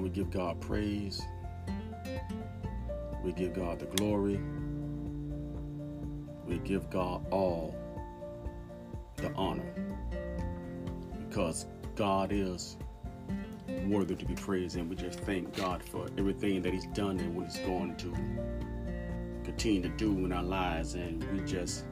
We give God praise. We give God the glory. We give God all the honor because God is worthy to be praised, and we just thank God for everything that He's done and what He's going to continue to do in our lives, and we just